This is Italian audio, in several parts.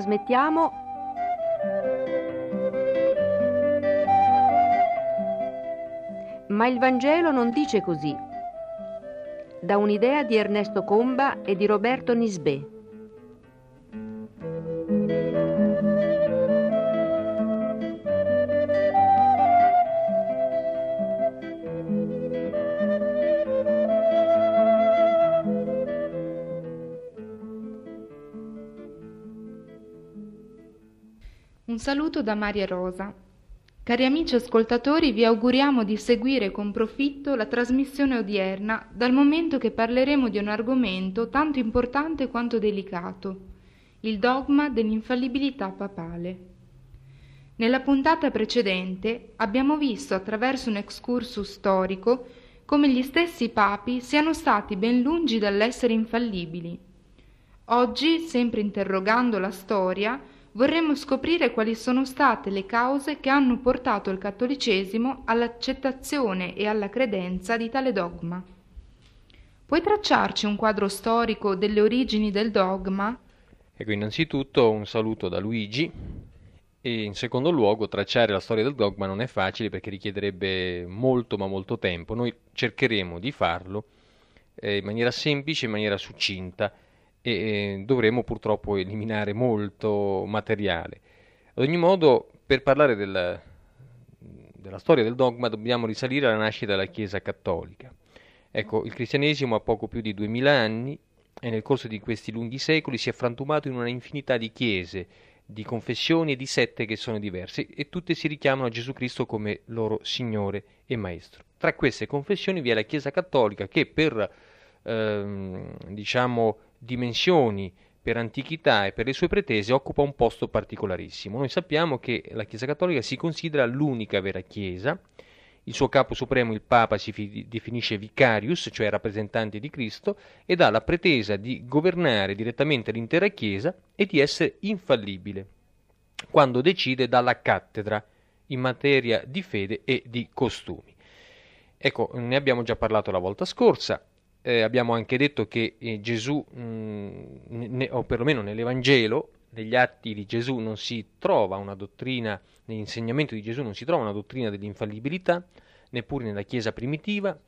trasmettiamo Ma il Vangelo non dice così. Da un'idea di Ernesto Comba e di Roberto Nisbè. Un saluto da Maria Rosa. Cari amici ascoltatori, vi auguriamo di seguire con profitto la trasmissione odierna, dal momento che parleremo di un argomento tanto importante quanto delicato, il dogma dell'infallibilità papale. Nella puntata precedente abbiamo visto attraverso un excursus storico come gli stessi papi siano stati ben lungi dall'essere infallibili. Oggi, sempre interrogando la storia, vorremmo scoprire quali sono state le cause che hanno portato il cattolicesimo all'accettazione e alla credenza di tale dogma. Puoi tracciarci un quadro storico delle origini del dogma? Ecco, innanzitutto un saluto da Luigi e in secondo luogo tracciare la storia del dogma non è facile perché richiederebbe molto ma molto tempo. Noi cercheremo di farlo eh, in maniera semplice, in maniera succinta e dovremo purtroppo eliminare molto materiale. Ad ogni modo, per parlare del, della storia del dogma dobbiamo risalire alla nascita della Chiesa cattolica. Ecco, il cristianesimo ha poco più di duemila anni e nel corso di questi lunghi secoli si è frantumato in una infinità di chiese, di confessioni e di sette che sono diverse e tutte si richiamano a Gesù Cristo come loro Signore e Maestro. Tra queste confessioni vi è la Chiesa cattolica che per ehm, diciamo dimensioni, per antichità e per le sue pretese occupa un posto particolarissimo. Noi sappiamo che la Chiesa Cattolica si considera l'unica vera Chiesa, il suo capo supremo, il Papa, si fi- definisce vicarius, cioè rappresentante di Cristo, ed ha la pretesa di governare direttamente l'intera Chiesa e di essere infallibile quando decide dalla cattedra in materia di fede e di costumi. Ecco, ne abbiamo già parlato la volta scorsa, eh, abbiamo anche detto che eh, Gesù, mh, mm, ne, o perlomeno nell'Evangelo, negli atti di Gesù non si trova una dottrina, nell'insegnamento di Gesù non si trova una dottrina dell'infallibilità, neppure nella Chiesa primitiva.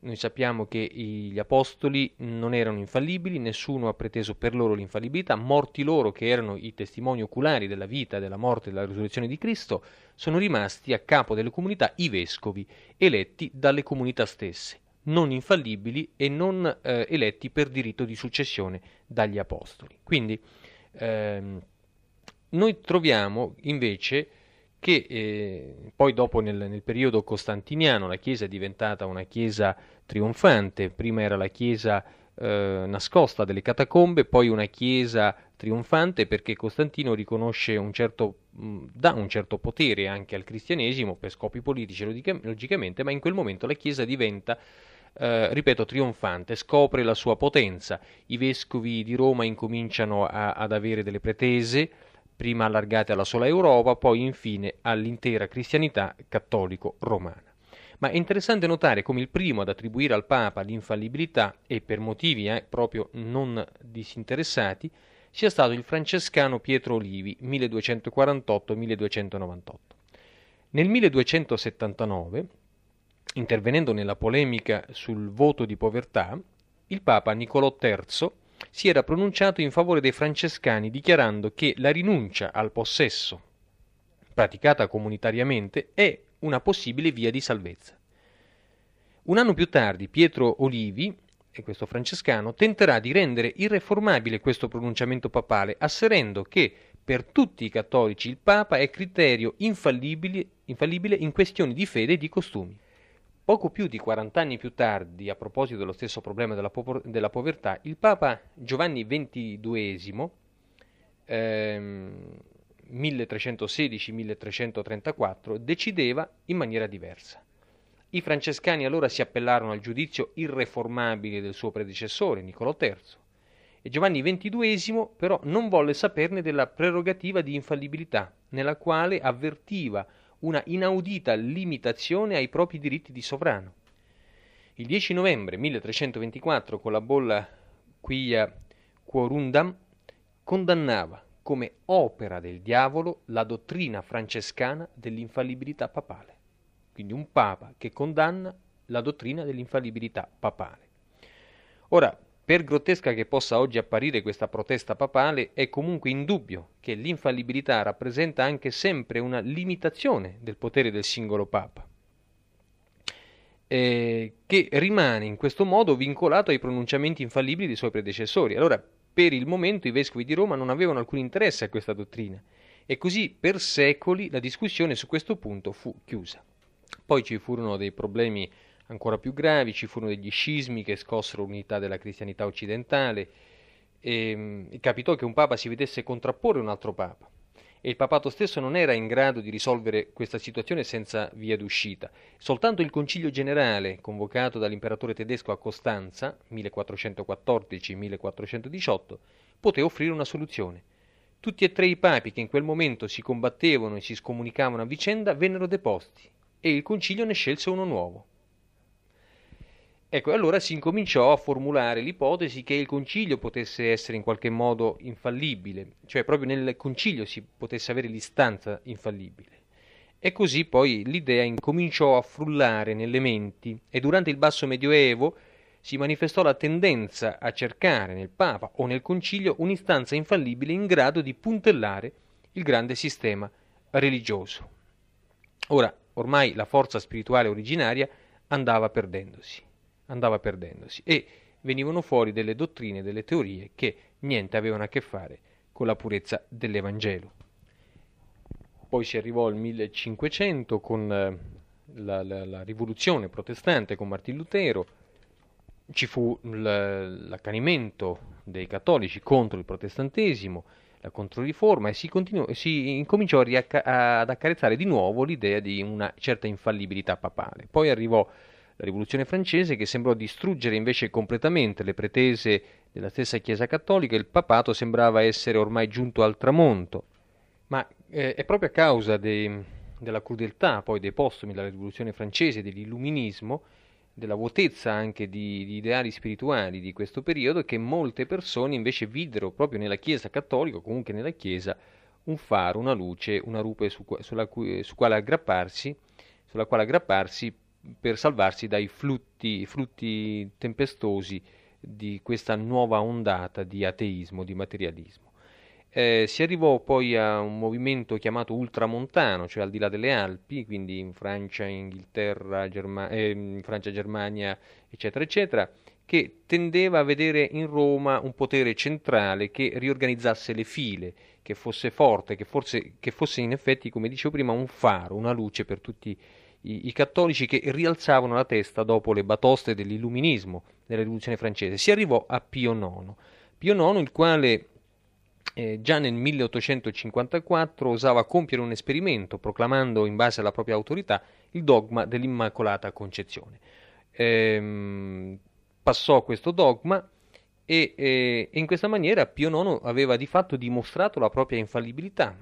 Noi sappiamo che gli apostoli non erano infallibili, nessuno ha preteso per loro l'infallibilità, morti loro che erano i testimoni oculari della vita, della morte e della risurrezione di Cristo, sono rimasti a capo delle comunità i vescovi, eletti dalle comunità stesse non infallibili e non eh, eletti per diritto di successione dagli apostoli. Quindi ehm, noi troviamo invece che eh, poi dopo nel, nel, periodo costantiniano la Chiesa è diventata una Chiesa trionfante, prima era la Chiesa eh, nascosta delle catacombe, poi una Chiesa trionfante perché Costantino riconosce un certo, mh, dà un certo potere anche al cristianesimo per scopi politici logicamente, ma in quel momento la Chiesa diventa eh, ripeto, trionfante, scopre la sua potenza. I vescovi di Roma incominciano a, ad avere delle pretese, prima allargate alla sola Europa, poi infine all'intera cristianità cattolico-romana. Ma è interessante notare come il primo ad attribuire al Papa l'infallibilità, e per motivi eh, proprio non disinteressati, sia stato il francescano Pietro Olivi, 1248-1298. Nel 1279 intervenendo nella polemica sul voto di povertà, il Papa Nicolò III si era pronunciato in favore dei francescani dichiarando che la rinuncia al possesso, praticata comunitariamente, è una possibile via di salvezza. Un anno più tardi Pietro Olivi, e questo francescano, tenterà di rendere irreformabile questo pronunciamento papale, asserendo che per tutti i cattolici il Papa è criterio infallibile, infallibile in questioni di fede e di costumi. Poco più di 40 anni più tardi, a proposito dello stesso problema della, po- della povertà, il Papa Giovanni XXII, ehm, 1316-1334, decideva in maniera diversa. I francescani allora si appellarono al giudizio irreformabile del suo predecessore, Niccolò III, e Giovanni XXII però non volle saperne della prerogativa di infallibilità, nella quale avvertiva una inaudita limitazione ai propri diritti di sovrano. Il 10 novembre 1324, con la bolla Quia Quorundam, condannava come opera del diavolo la dottrina francescana dell'infallibilità papale. Quindi un papa che condanna la dottrina dell'infallibilità papale. Ora, per grottesca che possa oggi apparire questa protesta papale, è comunque indubbio che l'infallibilità rappresenta anche sempre una limitazione del potere del singolo papa, eh, che rimane in questo modo vincolato ai pronunciamenti infallibili dei suoi predecessori. Allora, per il momento i vescovi di Roma non avevano alcun interesse a questa dottrina e così per secoli la discussione su questo punto fu chiusa. Poi ci furono dei problemi ancora più gravi, ci furono degli scismi che scossero l'unità della cristianità occidentale e, e capitò che un papa si vedesse contrapporre un altro papa e il papato stesso non era in grado di risolvere questa situazione senza via d'uscita. Soltanto il concilio generale, convocato dall'imperatore tedesco a Costanza, 1414-1418, poté offrire una soluzione. Tutti e tre i papi che in quel momento si combattevano e si scomunicavano a vicenda vennero deposti e il concilio ne scelse uno nuovo. Ecco, allora si incominciò a formulare l'ipotesi che il concilio potesse essere in qualche modo infallibile, cioè proprio nel concilio si potesse avere l'istanza infallibile. E così poi l'idea incominciò a frullare nelle menti e durante il basso medioevo si manifestò la tendenza a cercare nel Papa o nel concilio un'istanza infallibile in grado di puntellare il grande sistema religioso. Ora, ormai la forza spirituale originaria andava perdendosi andava perdendosi e venivano fuori delle dottrine, delle teorie che niente avevano a che fare con la purezza dell'Evangelo. Poi si arrivò al 1500 con eh, la, la, la rivoluzione protestante con Martin Lutero, ci fu l'accanimento dei cattolici contro il protestantesimo, la controriforma e si, continuò, si incominciò riacca- ad accarezzare di nuovo l'idea di una certa infallibilità papale. Poi arrivò la rivoluzione francese che sembrò distruggere invece completamente le pretese della stessa Chiesa cattolica, il papato sembrava essere ormai giunto al tramonto, ma eh, è proprio a causa dei, della crudeltà poi dei postumi della rivoluzione francese, dell'illuminismo, della vuotezza anche di, di, ideali spirituali di questo periodo che molte persone invece videro proprio nella Chiesa cattolica, o comunque nella Chiesa, un faro, una luce, una rupe su, sulla su quale aggrapparsi, sulla quale aggrapparsi per salvarsi dai flutti, frutti tempestosi di questa nuova ondata di ateismo, di materialismo. Eh, si arrivò poi a un movimento chiamato ultramontano, cioè al di là delle Alpi, quindi in Francia, Inghilterra, Germa- eh, in Francia, Germania, eccetera, eccetera, che tendeva a vedere in Roma un potere centrale che riorganizzasse le file, che fosse forte, che, forse, che fosse in effetti, come dicevo prima, un faro, una luce per tutti i i, i cattolici che rialzavano la testa dopo le batoste dell'illuminismo della rivoluzione francese. Si arrivò a Pio IX, Pio IX il quale eh, già nel 1854 osava compiere un esperimento proclamando in base alla propria autorità il dogma dell'Immacolata Concezione. Ehm, passò questo dogma e, e, e, in questa maniera Pio IX aveva di fatto dimostrato la propria infallibilità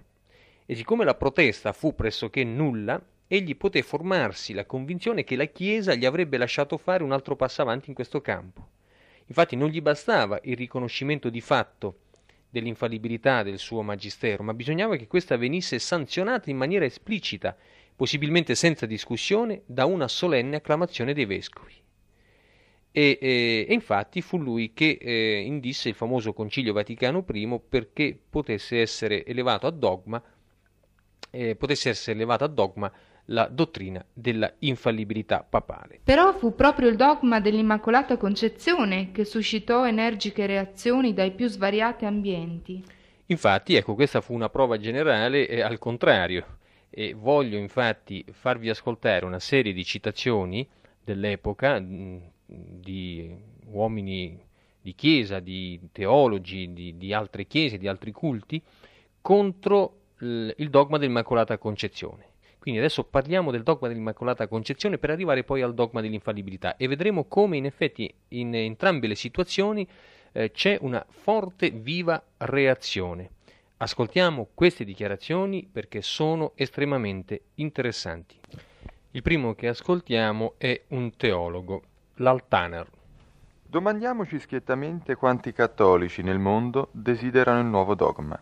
e siccome la protesta fu pressoché nulla, egli poté formarsi la convinzione che la Chiesa gli avrebbe lasciato fare un altro passo avanti in questo campo. Infatti non gli bastava il riconoscimento di fatto dell'infallibilità del suo magistero, ma bisognava che questa venisse sanzionata in maniera esplicita, possibilmente senza discussione, da una solenne acclamazione dei vescovi. E, e, e infatti fu lui che eh, indisse il famoso Concilio Vaticano I perché potesse essere elevato a dogma, eh, potesse essere elevato a dogma la dottrina della infallibilità papale. Però fu proprio il dogma dell'Immacolata Concezione che suscitò energiche reazioni dai più svariati ambienti. Infatti, ecco, questa fu una prova generale eh, al contrario e voglio infatti farvi ascoltare una serie di citazioni dell'epoca mh, di uomini di chiesa, di teologi, di, di altre chiese, di altri culti, contro il dogma dell'Immacolata Concezione. Quindi adesso parliamo del dogma dell'Immacolata Concezione per arrivare poi al dogma dell'infallibilità e vedremo come in effetti in entrambe le situazioni eh, c'è una forte, viva reazione. Ascoltiamo queste dichiarazioni perché sono estremamente interessanti. Il primo che ascoltiamo è un teologo, l'Altaner. Domandiamoci schiettamente quanti cattolici nel mondo desiderano il nuovo dogma.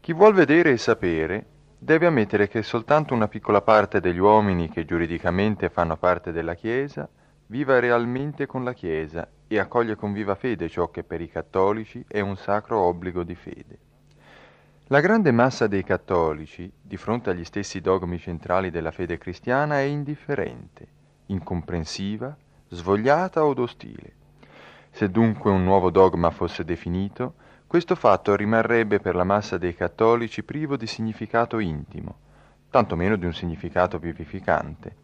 Chi vuol vedere e sapere deve ammettere che soltanto una piccola parte degli uomini che giuridicamente fanno parte della Chiesa viva realmente con la Chiesa e accoglie con viva fede ciò che per i cattolici è un sacro obbligo di fede. La grande massa dei cattolici, di fronte agli stessi dogmi centrali della fede cristiana, è indifferente, incomprensiva, svogliata od ostile. Se dunque un nuovo dogma fosse definito, questo fatto rimarrebbe per la massa dei cattolici privo di significato intimo, tanto meno di un significato vivificante.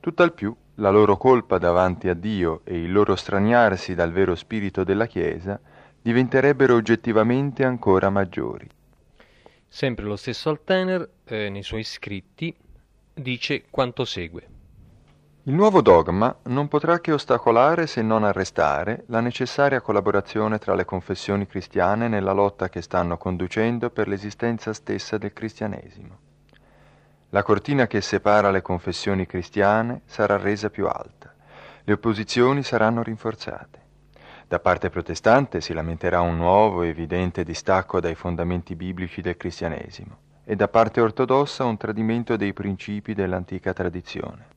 Tutt'al più la loro colpa davanti a Dio e il loro straniarsi dal vero spirito della Chiesa diventerebbero oggettivamente ancora maggiori. Sempre lo stesso Altener, eh, nei suoi scritti, dice quanto segue. Il nuovo dogma non potrà che ostacolare, se non arrestare, la necessaria collaborazione tra le confessioni cristiane nella lotta che stanno conducendo per l'esistenza stessa del cristianesimo. La cortina che separa le confessioni cristiane sarà resa più alta, le opposizioni saranno rinforzate. Da parte protestante si lamenterà un nuovo e evidente distacco dai fondamenti biblici del cristianesimo e da parte ortodossa un tradimento dei principi dell'antica tradizione.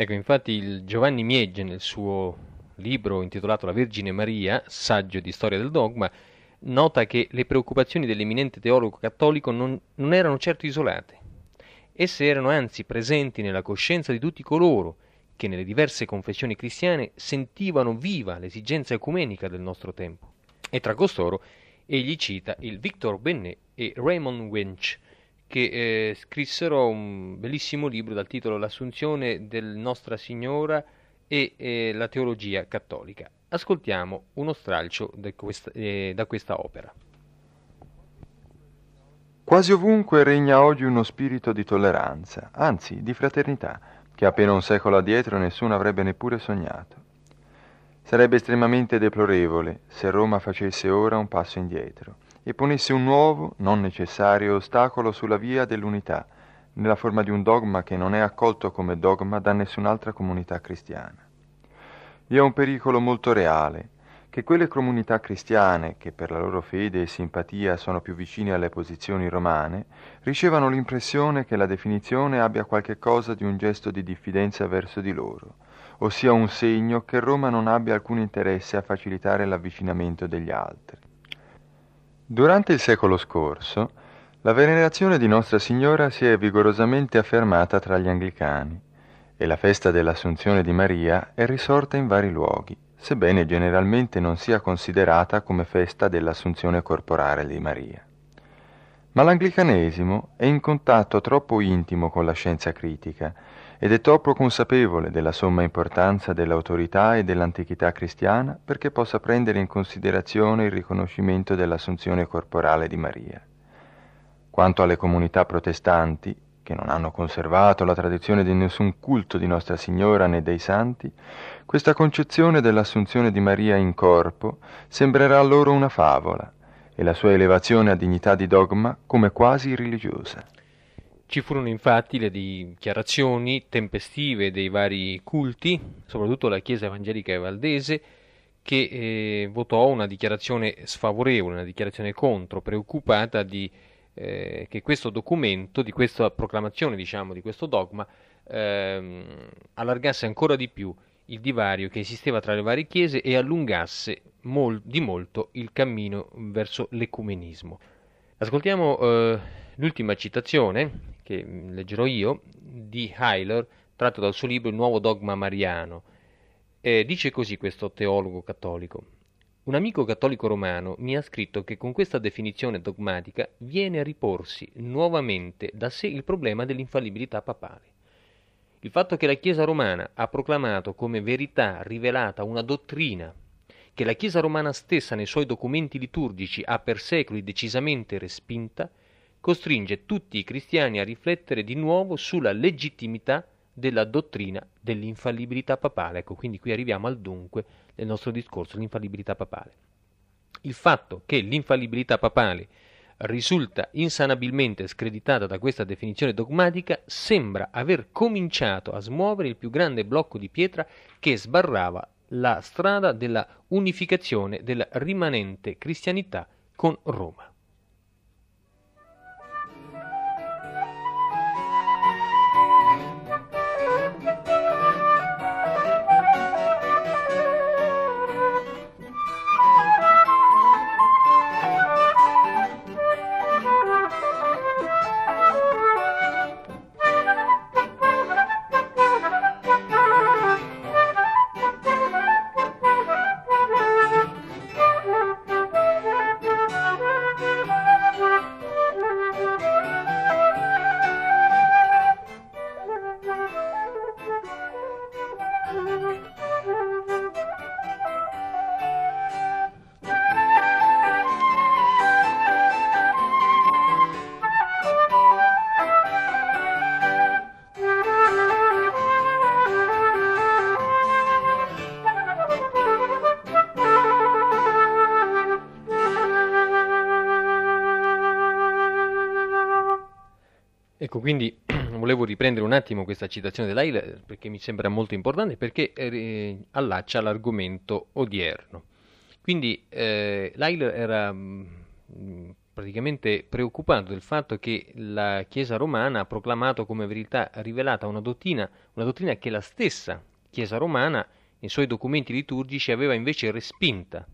Ecco, infatti Giovanni Miegge nel suo libro intitolato La Vergine Maria, saggio di storia del dogma, nota che le preoccupazioni dell'eminente teologo cattolico non, non erano certo isolate. Esse erano anzi presenti nella coscienza di tutti coloro che nelle diverse confessioni cristiane sentivano viva l'esigenza ecumenica del nostro tempo. E tra costoro egli cita il Victor Bennet e Raymond Winch, che eh, scrissero un bellissimo libro dal titolo L'Assunzione del Nostra Signora e eh, la teologia cattolica. Ascoltiamo uno stralcio questa, eh, da questa opera. Quasi ovunque regna oggi uno spirito di tolleranza, anzi di fraternità, che appena un secolo addietro nessuno avrebbe neppure sognato. Sarebbe estremamente deplorevole se Roma facesse ora un passo indietro e ponesse un nuovo, non necessario ostacolo sulla via dell'unità, nella forma di un dogma che non è accolto come dogma da nessun'altra comunità cristiana. Vi è un pericolo molto reale, che quelle comunità cristiane, che per la loro fede e simpatia sono più vicine alle posizioni romane, ricevano l'impressione che la definizione abbia qualche cosa di un gesto di diffidenza verso di loro, ossia un segno che Roma non abbia alcun interesse a facilitare l'avvicinamento degli altri. Durante il secolo scorso, la venerazione di Nostra Signora si è vigorosamente affermata tra gli anglicani e la festa dell'Assunzione di Maria è risorta in vari luoghi, sebbene generalmente non sia considerata come festa dell'Assunzione corporale di Maria. Ma l'anglicanesimo è in contatto troppo intimo con la scienza critica ed è troppo consapevole della somma importanza dell'autorità e dell'antichità cristiana perché possa prendere in considerazione il riconoscimento dell'assunzione corporale di Maria. Quanto alle comunità protestanti, che non hanno conservato la tradizione di nessun culto di Nostra Signora né dei santi, questa concezione dell'assunzione di Maria in corpo sembrerà loro una favola e la sua elevazione a dignità di dogma come quasi religiosa. Ci furono infatti le dichiarazioni tempestive dei vari culti, soprattutto la Chiesa Evangelica Valdese, che eh, votò una dichiarazione sfavorevole, una dichiarazione contro, preoccupata di, eh, che questo documento, di questa proclamazione, diciamo, di questo dogma, ehm, allargasse ancora di più il divario che esisteva tra le varie chiese e allungasse mol- di molto il cammino verso l'ecumenismo. Ascoltiamo eh, l'ultima citazione che leggerò io, di Heiler, tratto dal suo libro Il nuovo dogma mariano. Eh, dice così questo teologo cattolico. Un amico cattolico romano mi ha scritto che con questa definizione dogmatica viene a riporsi nuovamente da sé il problema dell'infallibilità papale. Il fatto che la Chiesa romana ha proclamato come verità rivelata una dottrina che la Chiesa romana stessa nei suoi documenti liturgici ha per secoli decisamente respinta, costringe tutti i cristiani a riflettere di nuovo sulla legittimità della dottrina dell'infallibilità papale. Ecco, quindi qui arriviamo al dunque del nostro discorso, l'infallibilità papale. Il fatto che l'infallibilità papale risulta insanabilmente screditata da questa definizione dogmatica sembra aver cominciato a smuovere il più grande blocco di pietra che sbarrava la strada della unificazione della rimanente cristianità con Roma. Ecco, quindi volevo riprendere un attimo questa citazione dell'Ailer perché mi sembra molto importante perché eh, allaccia l'argomento odierno. Quindi eh, l'Ailer era mh, mm, praticamente preoccupato del fatto che la Chiesa romana ha proclamato come verità rivelata una dottrina, una dottrina che la stessa Chiesa romana nei suoi documenti liturgici aveva invece respinta.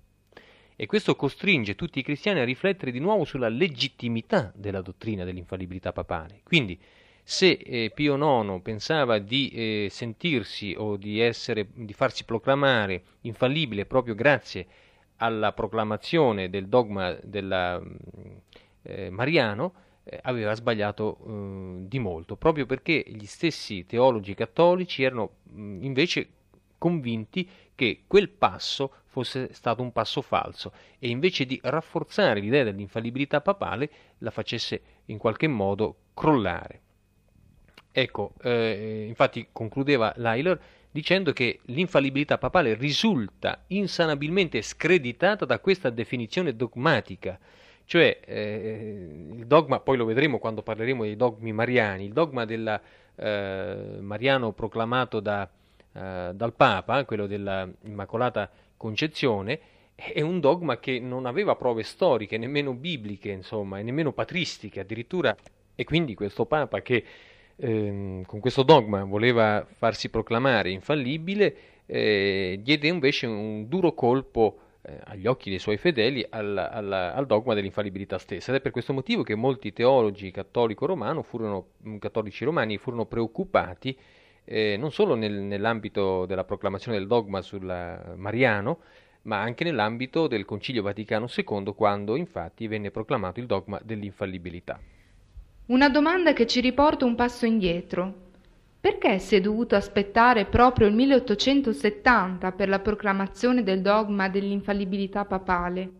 E questo costringe tutti i cristiani a riflettere di nuovo sulla legittimità della dottrina dell'infallibilità papale. Quindi, se eh, Pio IX pensava di eh, sentirsi o di, essere, di farsi proclamare infallibile proprio grazie alla proclamazione del dogma della, eh, Mariano, eh, aveva sbagliato eh, di molto, proprio perché gli stessi teologi cattolici erano mh, invece convinti che quel passo fosse stato un passo falso e invece di rafforzare l'idea dell'infallibilità papale la facesse in qualche modo crollare. Ecco, eh, infatti concludeva Lyler dicendo che l'infallibilità papale risulta insanabilmente screditata da questa definizione dogmatica, cioè eh, il dogma, poi lo vedremo quando parleremo dei dogmi mariani, il dogma del eh, mariano proclamato da, eh, dal Papa, quello della Immacolata Concezione, è un dogma che non aveva prove storiche, nemmeno bibliche, insomma, e nemmeno patristiche addirittura, e quindi questo Papa che eh, con questo dogma voleva farsi proclamare infallibile, eh, diede invece un duro colpo eh, agli occhi dei suoi fedeli al, al, al, dogma dell'infallibilità stessa. Ed è per questo motivo che molti teologi cattolico-romano furono, mm, cattolici romani furono preoccupati eh, non solo nel, nell'ambito della proclamazione del dogma sul Mariano, ma anche nell'ambito del Concilio Vaticano II, quando infatti venne proclamato il dogma dell'infallibilità. Una domanda che ci riporta un passo indietro. Perché si è dovuto aspettare proprio il 1870 per la proclamazione del dogma dell'infallibilità papale?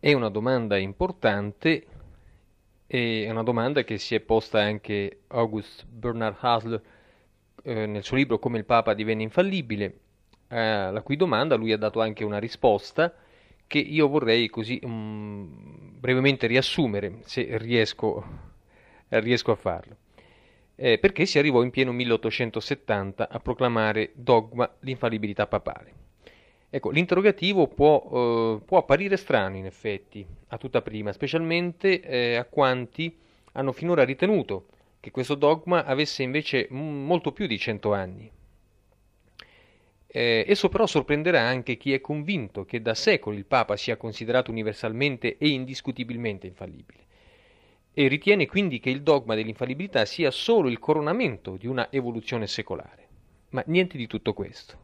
È una domanda importante e è una domanda che si è posta anche August Bernard Hasler eh, nel suo libro Come il Papa divenne infallibile, eh, alla cui domanda lui ha dato anche una risposta che io vorrei così um, brevemente riassumere, se riesco, riesco a farlo. Eh, perché si arrivò in pieno 1870 a proclamare dogma l'infallibilità papale. Ecco, l'interrogativo può, eh, può, apparire strano in effetti, a tutta prima, specialmente eh, a quanti hanno finora ritenuto che questo dogma avesse invece molto più di cento anni, eh, esso però sorprenderà anche chi è convinto che da secoli il Papa sia considerato universalmente e indiscutibilmente infallibile e ritiene quindi che il dogma dell'infallibilità sia solo il coronamento di una evoluzione secolare. Ma niente di tutto questo.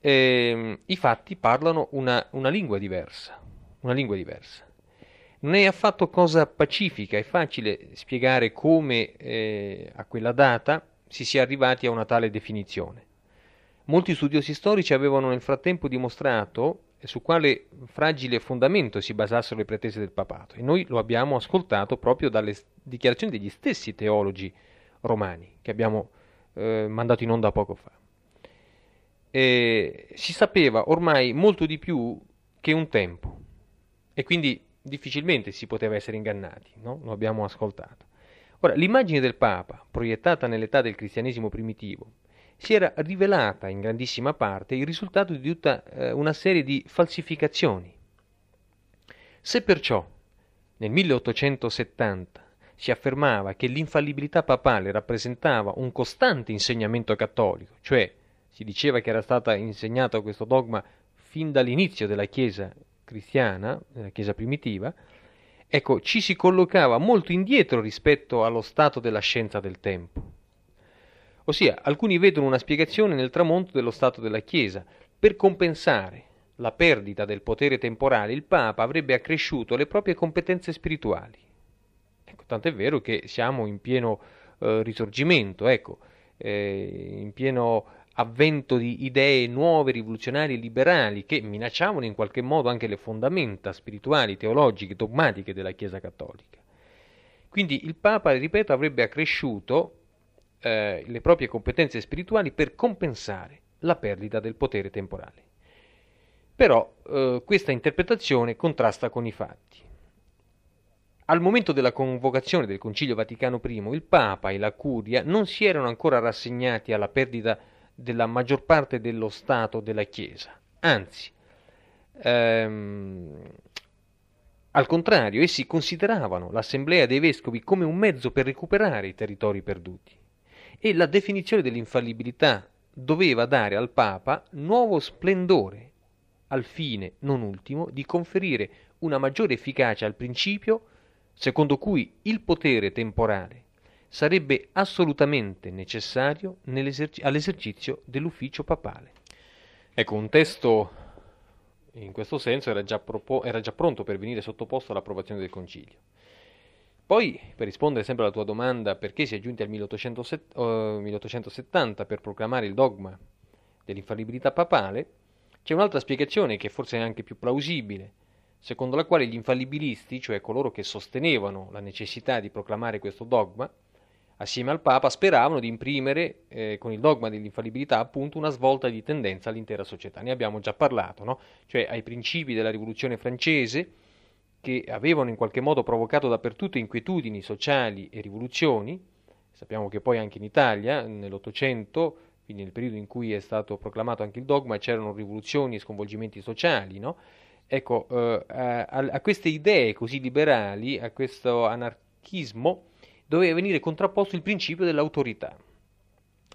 Eh, I fatti parlano una, una lingua diversa, una lingua diversa. Non è affatto cosa pacifica e facile spiegare come eh, a quella data si sia arrivati a una tale definizione. Molti studiosi storici avevano nel frattempo dimostrato su quale fragile fondamento si basassero le pretese del papato e noi lo abbiamo ascoltato proprio dalle dichiarazioni degli stessi teologi romani che abbiamo eh, mandato in onda poco fa. E si sapeva ormai molto di più che un tempo e quindi difficilmente si poteva essere ingannati, no? lo abbiamo ascoltato. Ora, l'immagine del Papa, proiettata nell'età del cristianesimo primitivo, si era rivelata in grandissima parte il risultato di tutta eh, una serie di falsificazioni. Se perciò nel 1870 si affermava che l'infallibilità papale rappresentava un costante insegnamento cattolico, cioè si diceva che era stato insegnato questo dogma fin dall'inizio della Chiesa cristiana, della Chiesa primitiva, ecco, ci si collocava molto indietro rispetto allo stato della scienza del tempo. Ossia, alcuni vedono una spiegazione nel tramonto dello stato della Chiesa. Per compensare la perdita del potere temporale, il Papa avrebbe accresciuto le proprie competenze spirituali. Ecco, tant'è vero che siamo in pieno eh, risorgimento, ecco, eh, in pieno avvento di idee nuove, rivoluzionarie liberali che minacciavano in qualche modo anche le fondamenta spirituali, teologiche, dogmatiche della Chiesa cattolica. Quindi il Papa, ripeto, avrebbe accresciuto eh, le proprie competenze spirituali per compensare la perdita del potere temporale. Però eh, questa interpretazione contrasta con i fatti. al momento della convocazione del Concilio Vaticano I, il Papa e la Curia non si erano ancora rassegnati alla perdita della maggior parte dello Stato della Chiesa, anzi, ehm, al contrario, essi consideravano l'Assemblea dei Vescovi come un mezzo per recuperare i territori perduti e la definizione dell'infallibilità doveva dare al Papa nuovo splendore, al fine, non ultimo, di conferire una maggiore efficacia al principio secondo cui il potere temporale sarebbe assolutamente necessario all'esercizio dell'ufficio papale. Ecco, un testo in questo senso era già, era già pronto per venire sottoposto all'approvazione del Concilio. Poi, per rispondere sempre alla tua domanda perché si è giunti al 1870, uh, 1870 per proclamare il dogma dell'infallibilità papale, c'è un'altra spiegazione che forse è anche più plausibile, secondo la quale gli infallibilisti, cioè coloro che sostenevano la necessità di proclamare questo dogma, assieme al Papa, speravano di imprimere eh, con il dogma dell'infallibilità appunto una svolta di tendenza all'intera società. Ne abbiamo già parlato, no? cioè ai principi della rivoluzione francese che avevano in qualche modo provocato dappertutto inquietudini sociali e rivoluzioni. Sappiamo che poi anche in Italia, nell'Ottocento, quindi nel periodo in cui è stato proclamato anche il dogma, c'erano rivoluzioni e sconvolgimenti sociali, no? Ecco, eh, a, a, queste idee così liberali, a questo anarchismo, doveva venire contrapposto il principio dell'autorità.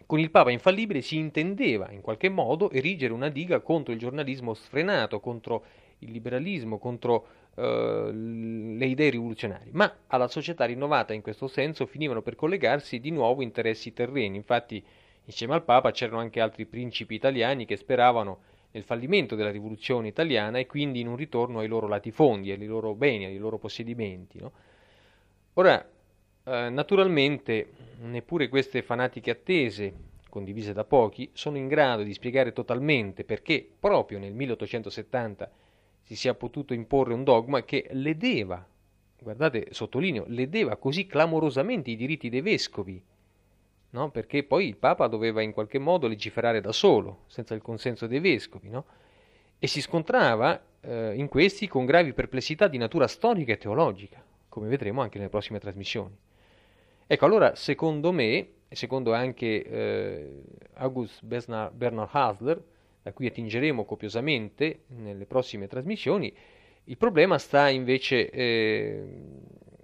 Con il Papa infallibile si intendeva in qualche modo erigere una diga contro il giornalismo sfrenato, contro il liberalismo, contro eh, le idee rivoluzionarie, ma alla società rinnovata in questo senso finivano per collegarsi di nuovo interessi terreni. Infatti, insieme al Papa c'erano anche altri principi italiani che speravano nel fallimento della rivoluzione italiana e quindi in un ritorno ai loro latifondi, ai loro beni, ai loro possedimenti. No? Ora, eh, naturalmente, neppure queste fanatiche attese, condivise da pochi, sono in grado di spiegare totalmente perché proprio nel 1870 si sia potuto imporre un dogma che ledeva, guardate, sottolineo, ledeva così clamorosamente i diritti dei vescovi, no? perché poi il Papa doveva in qualche modo legiferare da solo, senza il consenso dei vescovi, no? e si scontrava eh, in questi con gravi perplessità di natura storica e teologica, come vedremo anche nelle prossime trasmissioni. Ecco, allora, secondo me, e secondo anche eh, August Bernard Hasler, da cui attingeremo copiosamente nelle prossime trasmissioni, il problema sta invece eh,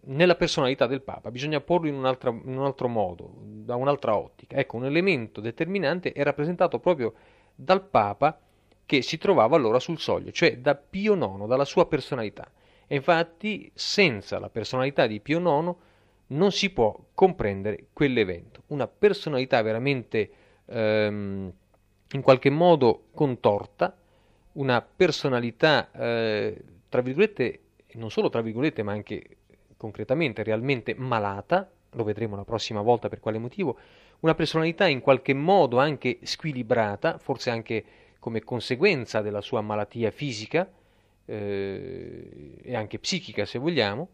nella personalità del Papa, bisogna porlo in, in, un altro modo, da un'altra ottica. Ecco, un elemento determinante è rappresentato proprio dal Papa che si trovava allora sul soglio, cioè da Pio IX, dalla sua personalità. E infatti, senza la personalità di Pio IX non si può comprendere quell'evento. Una personalità veramente ehm, in qualche modo contorta, una personalità, eh, tra virgolette, non solo tra virgolette, ma anche concretamente, realmente malata, lo vedremo la prossima volta per quale motivo, una personalità in qualche modo anche squilibrata, forse anche come conseguenza della sua malattia fisica eh, e anche psichica se vogliamo,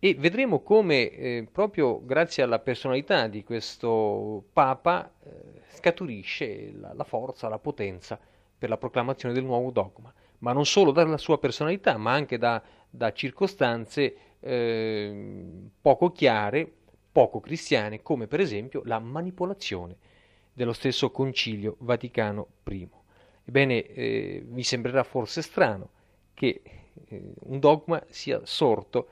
e vedremo come eh, proprio grazie alla personalità di questo Papa eh, scaturisce la, la forza, la potenza per la proclamazione del nuovo dogma, ma non solo dalla sua personalità, ma anche da, da circostanze eh, poco chiare, poco cristiane, come per esempio la manipolazione dello stesso Concilio Vaticano I. Ebbene, eh, vi sembrerà forse strano che eh, un dogma sia sorto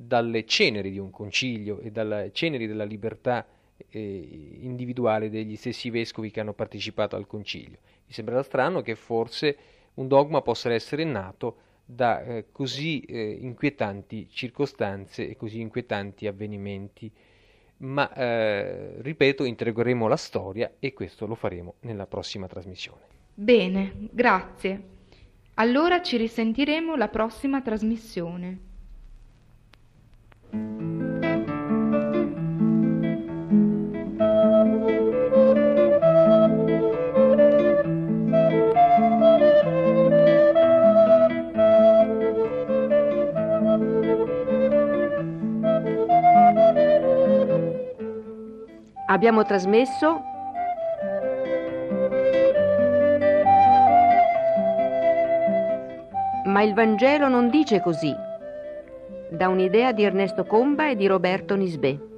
dalle ceneri di un concilio e dalle ceneri della libertà eh, individuale degli stessi vescovi che hanno partecipato al concilio. Mi sembrerà strano che forse un dogma possa essere nato da eh, così eh, inquietanti circostanze e così inquietanti avvenimenti. Ma eh, ripeto, interrogheremo la storia e questo lo faremo nella prossima trasmissione. Bene, grazie. Allora ci risentiremo la prossima trasmissione. Abbiamo trasmesso Ma il Vangelo non dice così. Da un'idea di Ernesto Comba e di Roberto Nisbet.